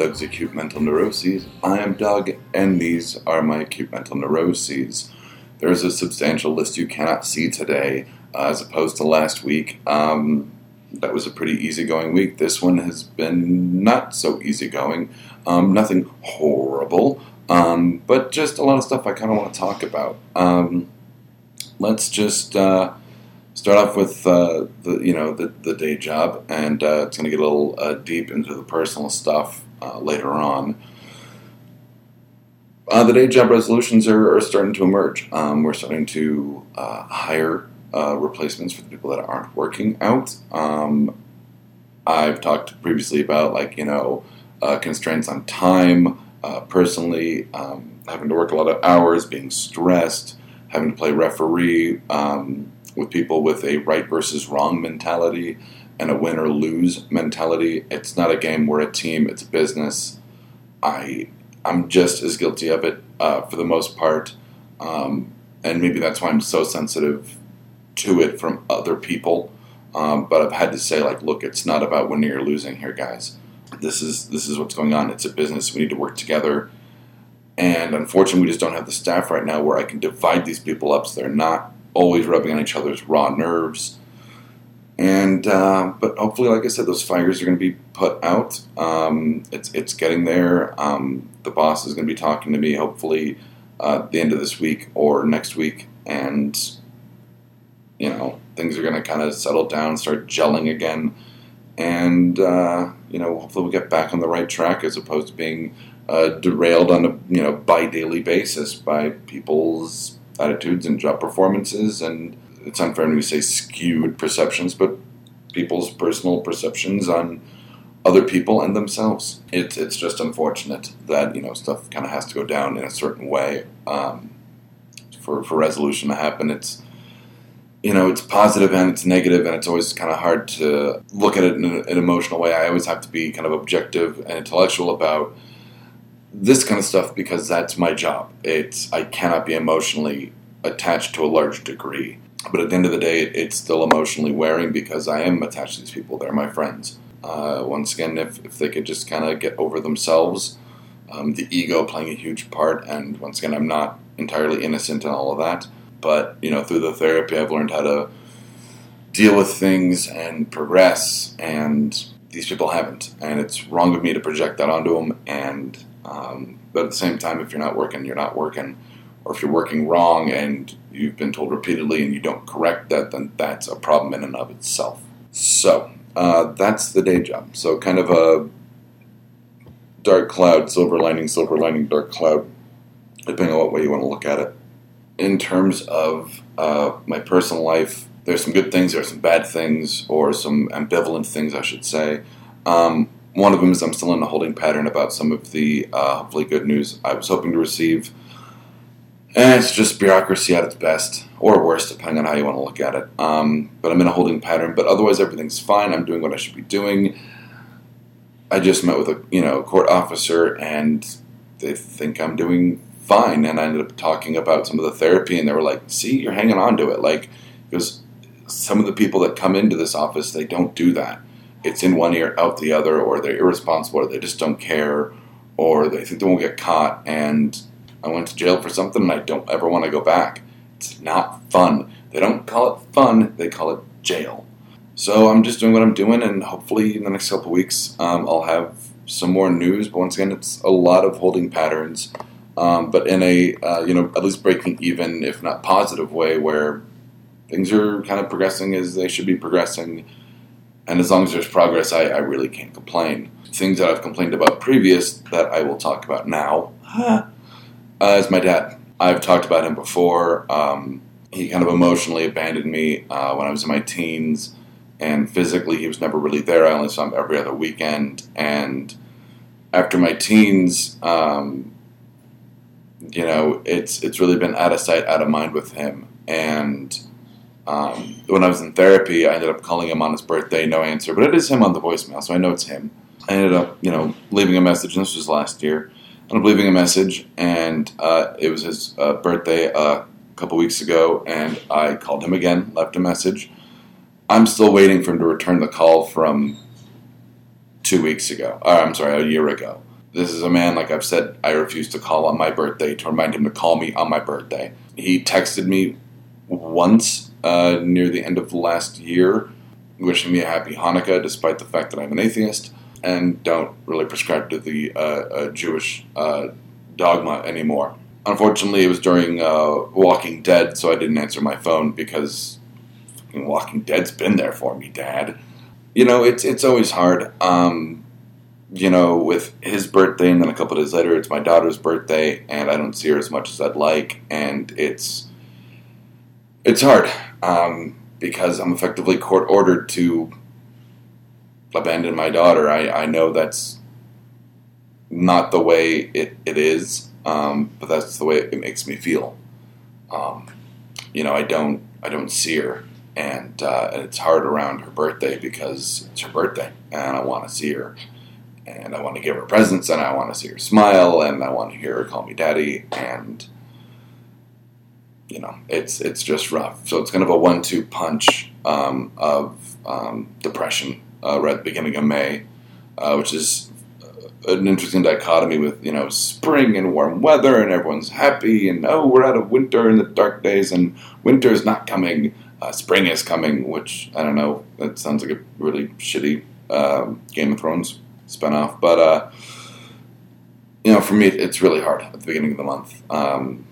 Doug's Acute Mental Neuroses. I am Doug, and these are my acute mental neuroses. There's a substantial list you cannot see today, uh, as opposed to last week. Um, that was a pretty easygoing week. This one has been not so easygoing. Um, nothing horrible, um, but just a lot of stuff I kind of want to talk about. Um, let's just uh, start off with uh, the you know the, the day job, and uh, it's going to get a little uh, deep into the personal stuff uh, later on. Uh, the day job resolutions are, are starting to emerge. Um, we're starting to uh, hire replacements for the people that aren't working out. Um, I've talked previously about like you know constraints on time. personally, um, having to work a lot of hours, being stressed, having to play referee. Um, with people with a right versus wrong mentality and a win or lose mentality. It's not a game, we're a team, it's business. I I'm just as guilty of it uh, for the most part, um, and maybe that's why I'm so sensitive to it from other people. Um, but I've had to say, like, look, it's not about winning or losing here, guys. This is this is what's going on. It's a business. We need to work together. And unfortunately, we just don't have the staff right now where I can divide these people up so they're not always rubbing on each other's raw nerves. And uh, but hopefully, like I said, those fires are going to be put out. Um, it's it's getting there. Um, the boss is going to be talking to me hopefully uh, the end of this week or next week, and you know things are going to kind of settle down, start gelling again, and uh, you know hopefully we will get back on the right track as opposed to being uh, derailed on a you know bi daily basis by people's attitudes and job performances, and it's unfair to say skewed perceptions, but people's personal perceptions on other people and themselves. It's it's just unfortunate that you know stuff kind of has to go down in a certain way um, for for resolution to happen. It's you know it's positive and it's negative, and it's always kind of hard to look at it in an emotional way. I always have to be kind of objective and intellectual about this kind of stuff because that's my job. It's I cannot be emotionally attached to a large degree. But at the end of the day, it's still emotionally wearing because I am attached to these people. They're my friends. Uh, once again, if, if they could just kind of get over themselves, um, the ego playing a huge part. And once again, I'm not entirely innocent in all of that. But, you know, through the therapy, I've learned how to deal with things and progress. And these people haven't. And it's wrong of me to project that onto them. And, um, but at the same time, if you're not working, you're not working or if you're working wrong and you've been told repeatedly and you don't correct that, then that's a problem in and of itself. So uh, that's the day job. So kind of a dark cloud, silver lining, silver lining, dark cloud, depending on what way you want to look at it. In terms of uh, my personal life, there's some good things, there's some bad things, or some ambivalent things, I should say. Um, one of them is I'm still in a holding pattern about some of the uh, hopefully good news I was hoping to receive and it's just bureaucracy at its best, or worst, depending on how you want to look at it. Um, but I'm in a holding pattern. But otherwise, everything's fine. I'm doing what I should be doing. I just met with a you know court officer, and they think I'm doing fine. And I ended up talking about some of the therapy, and they were like, "See, you're hanging on to it." Like, because some of the people that come into this office, they don't do that. It's in one ear, out the other, or they're irresponsible, or they just don't care, or they think they won't get caught, and I went to jail for something and I don't ever want to go back. It's not fun. They don't call it fun, they call it jail. So I'm just doing what I'm doing, and hopefully in the next couple weeks um, I'll have some more news. But once again, it's a lot of holding patterns, um, but in a uh, you know at least breaking even, if not positive way, where things are kind of progressing as they should be progressing. And as long as there's progress, I, I really can't complain. Things that I've complained about previous that I will talk about now uh, my dad. I've talked about him before. Um, he kind of emotionally abandoned me uh, when I was in my teens, and physically he was never really there. I only saw him every other weekend. And after my teens, um, you know, it's it's really been out of sight, out of mind with him. And um, when I was in therapy, I ended up calling him on his birthday, no answer, but it is him on the voicemail, so I know it's him. I ended up, you know, leaving a message, and this was last year up leaving a message, and uh, it was his uh, birthday uh, a couple weeks ago, and I called him again, left a message. I'm still waiting for him to return the call from two weeks ago. Uh, I'm sorry, a year ago. This is a man, like I've said, I refuse to call on my birthday to remind him to call me on my birthday. He texted me once uh, near the end of last year, wishing me a happy Hanukkah, despite the fact that I'm an atheist and don't really prescribe to the uh, uh, Jewish uh, dogma anymore. Unfortunately, it was during uh, Walking Dead, so I didn't answer my phone because Walking Dead's been there for me, Dad. You know, it's it's always hard. Um, you know, with his birthday and then a couple days later, it's my daughter's birthday, and I don't see her as much as I'd like, and it's it's hard um, because I'm effectively court ordered to abandon my daughter. I, I know that's not the way it, it is, um, but that's the way it makes me feel. Um, you know, I don't I don't see her, and, uh, and it's hard around her birthday because it's her birthday, and I want to see her, and I want to give her presents, and I want to see her smile, and I want to hear her call me daddy, and you know, it's it's just rough. So it's kind of a one-two punch um, of um, depression uh, right at the beginning of May, uh, which is uh, an interesting dichotomy with you know spring and warm weather and everyone's happy and oh we're out of winter in the dark days and winter is not coming, uh, spring is coming, which I don't know that sounds like a really shitty um, Game of Thrones spinoff, but uh, you know for me it's really hard at the beginning of the month um,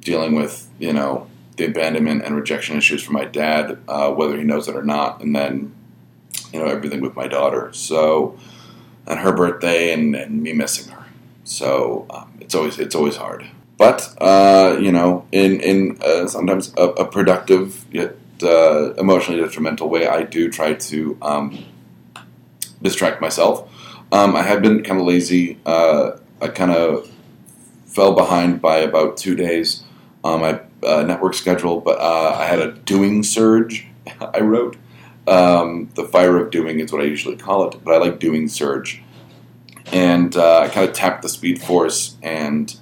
dealing with you know the abandonment and rejection issues for my dad, uh, whether he knows it or not, and then you know everything with my daughter. So, on her birthday, and, and me missing her. So um, it's always it's always hard. But uh, you know, in in uh, sometimes a, a, productive yet uh, emotionally detrimental way, I do try to um, distract myself. Um, I have been kind of lazy. Uh, I kind of fell behind by about two days on my uh, network schedule, but uh, I had a doing surge. I wrote um, the fire of doing is what I usually call it, but I like doing surge. And uh, I kind of tapped the speed force and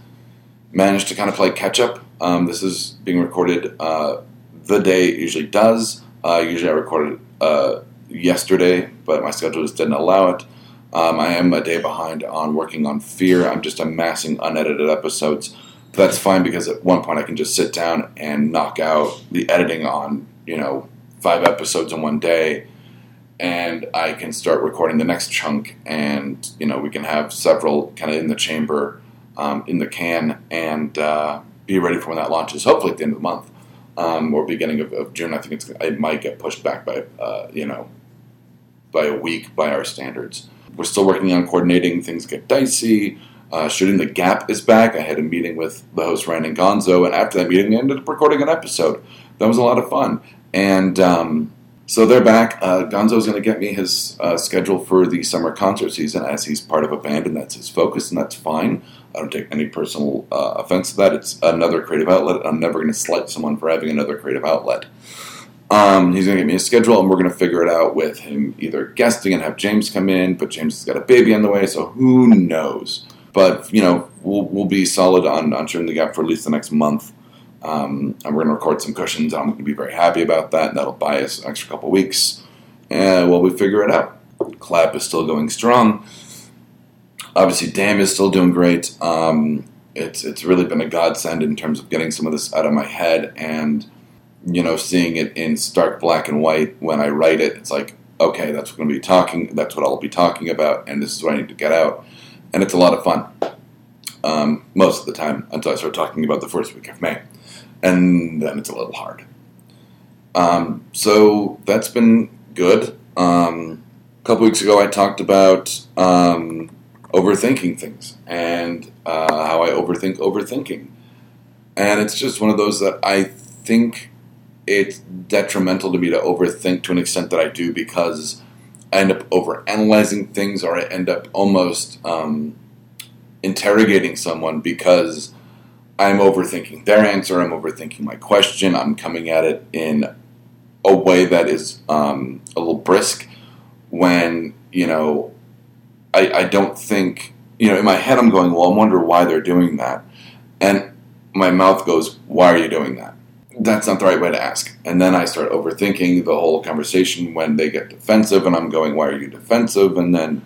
managed to kind of play catch up. Um, this is being recorded uh, the day it usually does. Uh, usually I recorded uh, yesterday, but my schedule just didn't allow it. Um, I am a day behind on working on Fear. I'm just amassing unedited episodes. That's fine because at one point I can just sit down and knock out the editing on, you know, five episodes in one day and I can start recording the next chunk, and you know we can have several kind of in the chamber, um, in the can, and uh, be ready for when that launches. Hopefully at the end of the month um, or beginning of, of, June. I think it's it might get pushed back by uh, you know by a week by our standards. We're still working on coordinating. Things get dicey. Uh, shooting the Gap is back. I had a meeting with the host Ryan and Gonzo, and after that meeting, I ended up recording an episode. That was a lot of fun. And um, so they're back. Uh, Gonzo's going to get me his uh, schedule for the summer concert season as he's part of a band and that's his focus, and that's fine. I don't take any personal uh, offense to that. It's another creative outlet. I'm never going to slight someone for having another creative outlet. Um, he's going to get me a schedule, and we're going to figure it out with him either guesting and have James come in, but James has got a baby on the way, so who knows? But, you know, we'll, we'll be solid on, on the Gap for at least the next month. Um, and we're going to record some cushions. I'm going to be very happy about that. And that'll buy us an extra couple weeks. And while we figure it out, Clap is still going strong. Obviously, Damn is still doing great. Um, it's it's really been a godsend in terms of getting some of this out of my head and you know seeing it in stark black and white when I write it. It's like okay, that's what I'm going to be talking. That's what I'll be talking about, and this is what I need to get out. And it's a lot of fun um, most of the time until I start talking about the first week of May and then it's a little hard. Um, so that's been good. Um, a couple weeks ago, I talked about um, overthinking things and uh, how I overthink overthinking. And it's just one of those that I think it's detrimental to me to overthink to an extent that I do because I end up overanalyzing things or I end up almost um, interrogating someone because I'm overthinking their answer. I'm overthinking my question. I'm coming at it in a way that is um, a little brisk when, you know, I, I don't think, you know, in my head I'm going, well, I wonder why they're doing that. And my mouth goes, why are you doing that? That's not the right way to ask. And then I start overthinking the whole conversation when they get defensive, and I'm going, why are you defensive? And then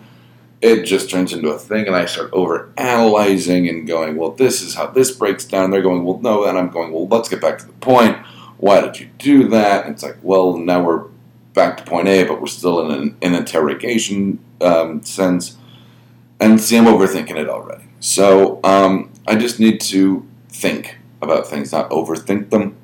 it just turns into a thing, and I start over analyzing and going, well, this is how this breaks down. They're going, well, no, and I'm going, well, let's get back to the point. Why did you do that? And it's like, well, now we're back to point A, but we're still in an, interrogation um, sense. And see, I'm overthinking it already. So um, I just need to think about things, not overthink them.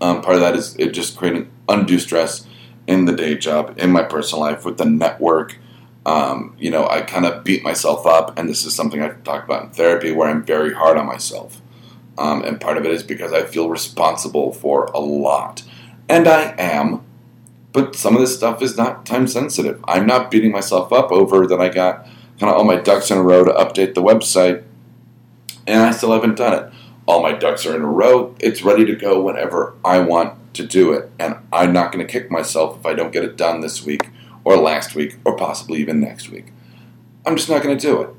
Um, part of that is it just creating undue stress in the day job, in my personal life, with the network. Um, you know, I kind of beat myself up, and this is something I've talked about in therapy where I'm very hard on myself. Um, and part of it is because I feel responsible for a lot. And I am, but some of this stuff is not time sensitive. I'm not beating myself up over that I got kind of all my ducks in a row to update the website, and I still haven't done it. All my ducks are in a row. It's ready to go whenever I want to do it, and I'm not going to kick myself if I don't get it done this week or last week or possibly even next week. I'm just not going to do it.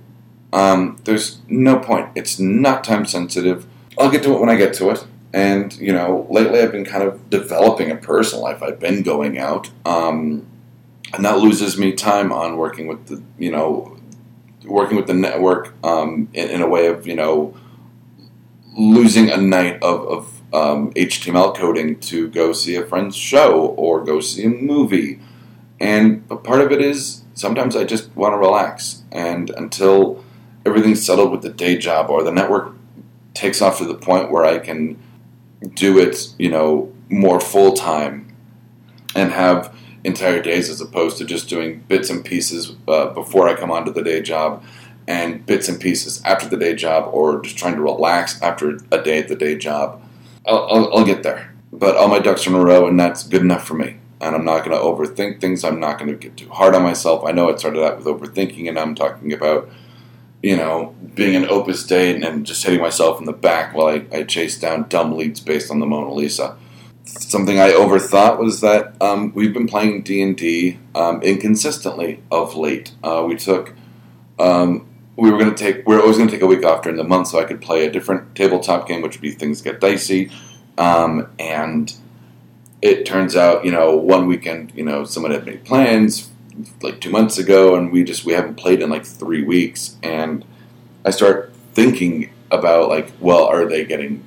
Um, there's no point. It's not time sensitive. I'll get to it when I get to it. And, you know, lately I've been kind of developing a personal life. I've been going out. Um, and that loses me time on working with the, you know, working with the network um, in, in, a way of, you know, losing a night of, of um, HTML coding to go see a friend's show or go see a movie. And part of it is sometimes I just want to relax. And until everything's settled with the day job or the network takes off to the point where I can do it, you know, more full time and have entire days as opposed to just doing bits and pieces uh, before I come onto the day job and bits and pieces after the day job or just trying to relax after a day at the day job. I'll, I'll, I'll get there. But all my ducks are in a row, and that's good enough for me. And I'm not going to overthink things. I'm not going to get too hard on myself. I know it started out with overthinking, and I'm talking about, you know, being an opus dei and just hitting myself in the back while I, I chase down dumb leads based on the Mona Lisa. Something I overthought was that um, we've been playing D and D um, inconsistently of late. Uh, we took um, we were going to take we are always going to take a week off during the month so I could play a different tabletop game, which would be things get dicey. Um, and it turns out, you know, one weekend, you know, someone had made plans like two months ago, and we just we haven't played in like three weeks. And I start thinking about like, well, are they getting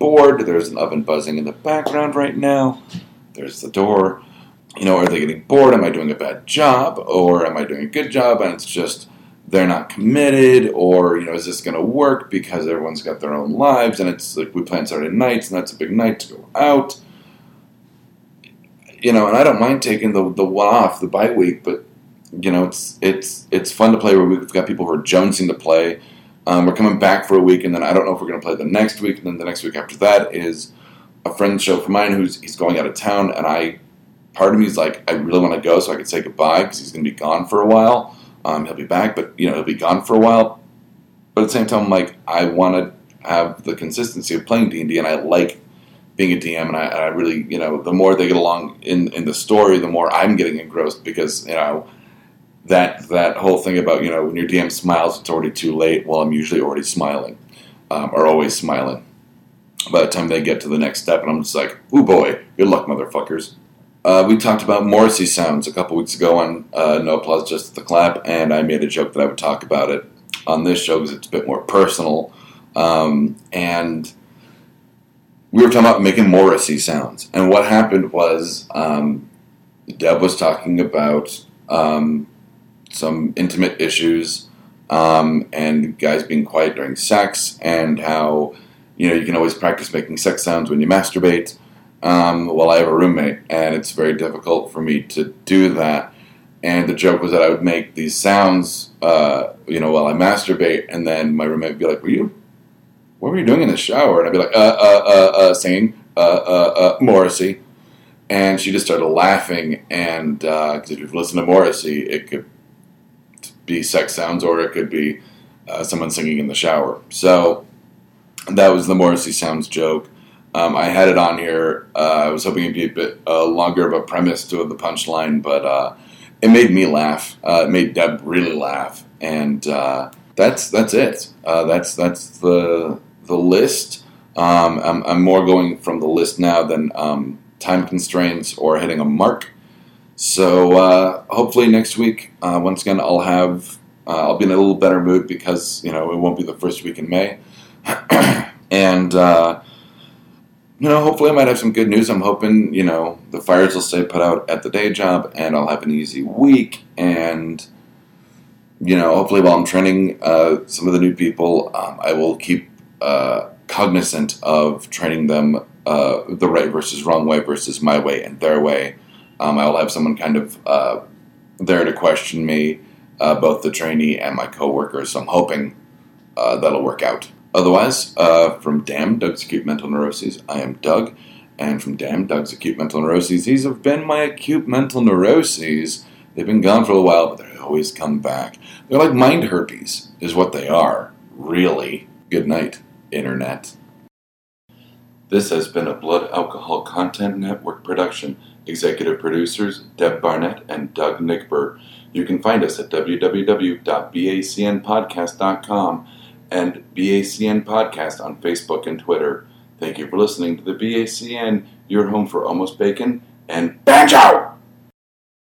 bored? There's an oven buzzing in the background right now. There's the door. You know, are they getting bored? Am I doing a bad job, or am I doing a good job? And it's just they're not committed, or you know, is this going to work because everyone's got their own lives, and it's like we plan Saturday nights, and that's a big night to go out. You know, and I don't mind taking the the one off, the bye week, but you know, it's it's it's fun to play where we've got people who are jonesing to play. Um, we're coming back for a week, and then I don't know if we're going to play the next week, and then the next week after that is a friend's show for mine who's he's going out of town, and I part of me is like I really want to go so I can say goodbye because he's going to be gone for a while. Um, he'll be back, but you know he'll be gone for a while. But at the same time, I'm like I want to have the consistency of playing D and D, and I like being a DM, and I, I, really, you know, the more they get along in in the story, the more I'm getting engrossed because you know that that whole thing about you know when your DM smiles, it's already too late. Well, I'm usually already smiling, um, or always smiling. By the time they get to the next step, and I'm just like, "Ooh boy, good luck, motherfuckers." Uh, we talked about Morrissey sounds a couple weeks ago on uh, No Applause, Just the Clap, and I made a joke that I would talk about it on this show because it's a bit more personal. Um, and we were talking about making Morrissey sounds. And what happened was um, Deb was talking about um, some intimate issues um, and guys being quiet during sex, and how you know you can always practice making sex sounds when you masturbate um, well, I have a roommate, and it's very difficult for me to do that. And the joke was that I would make these sounds, uh, you know, while I masturbate, and then my roommate would be like, "Were you? What were you doing in the shower?" And I'd be like, "Uh, uh, uh, uh singing, uh, uh, uh, Morrissey." And she just started laughing, and because if you listen to Morrissey, it could be sex sounds, or it could be uh, someone singing in the shower. So that was the Morrissey sounds joke. Um, I had it on here. Uh, I was hoping it'd be a bit uh, longer of a premise to the punchline, but uh, it made me laugh. Uh, it made Deb really laugh, and uh, that's that's it. Uh, that's that's the the list. Um, I'm, I'm, more going from the list now than um, time constraints or hitting a mark. So uh, hopefully next week, uh, once again, I'll have uh, I'll be in a little better mood because you know it won't be the first week in May, and uh, you know hopefully I might have some good news. I'm hoping you know the fires will stay put out at the day job, and I'll have an easy week. And you know hopefully while I'm training uh, some of the new people, um, I will keep uh, cognizant of training them the right versus wrong way versus my way and their way um, I will have someone kind of uh, there to question me, uh, both the trainee and my coworkers. So I'm hoping uh, that'll work out. Otherwise, uh, from Damn Doug's Acute Mental Neuroses, I am Doug. And from Damn Doug's Acute Mental Neuroses, these have been my acute mental neuroses. They've been gone for a while, but they always come back. They're like mind herpes, is what they are, really. Good night, Internet. This has been a Blood Alcohol Content Network production. Executive producers Deb Barnett and Doug Nickber. You can find us at www.bacnpodcast.com and BACN Podcast on Facebook and Twitter. Thank you for listening to the BACN, your home for almost bacon and banjo!